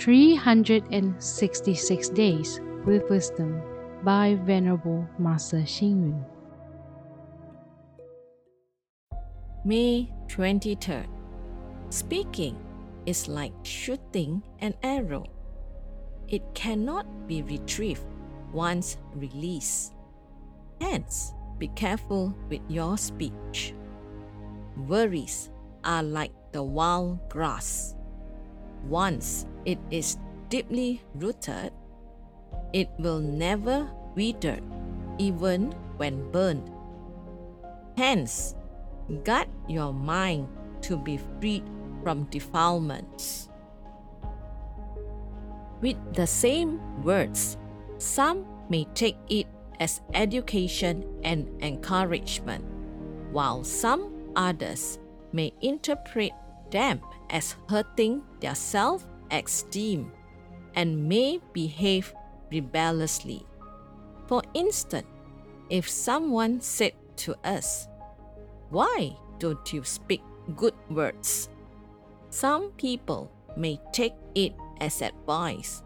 366 Days with Wisdom by Venerable Master Xing Yun. May 23rd. Speaking is like shooting an arrow. It cannot be retrieved once released. Hence, be careful with your speech. Worries are like the wild grass. Once it is deeply rooted, it will never wither, even when burned. Hence, guard your mind to be freed from defilements. With the same words, some may take it as education and encouragement, while some others may interpret them as hurting their self esteem and may behave rebelliously. For instance, if someone said to us, Why don't you speak good words? Some people may take it as advice,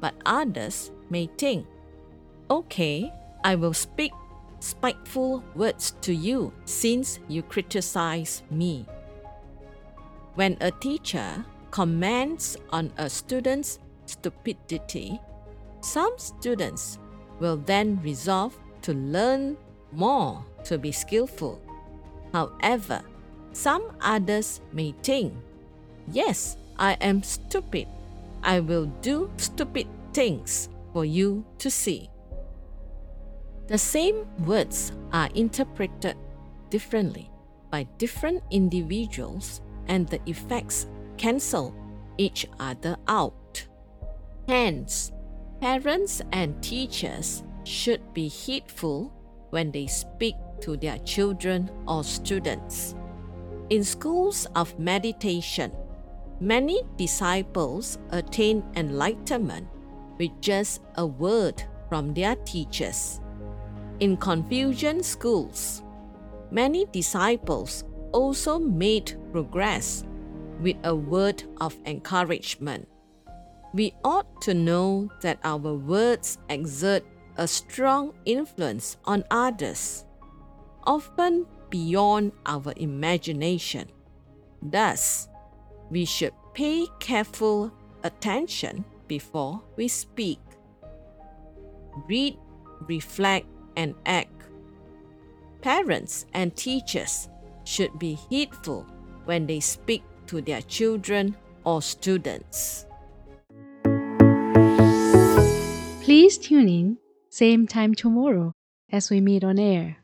but others may think, Okay, I will speak spiteful words to you since you criticize me. When a teacher comments on a student's stupidity, some students will then resolve to learn more to be skillful. However, some others may think, Yes, I am stupid. I will do stupid things for you to see. The same words are interpreted differently by different individuals, and the effects cancel each other out. Hence, parents and teachers should be heedful when they speak to their children or students. In schools of meditation, many disciples attain enlightenment with just a word from their teachers. In Confucian schools, many disciples also made progress with a word of encouragement. We ought to know that our words exert a strong influence on others, often beyond our imagination. Thus, we should pay careful attention before we speak. Read, reflect, and act. Parents and teachers should be heedful when they speak to their children or students. Please tune in, same time tomorrow as we meet on air.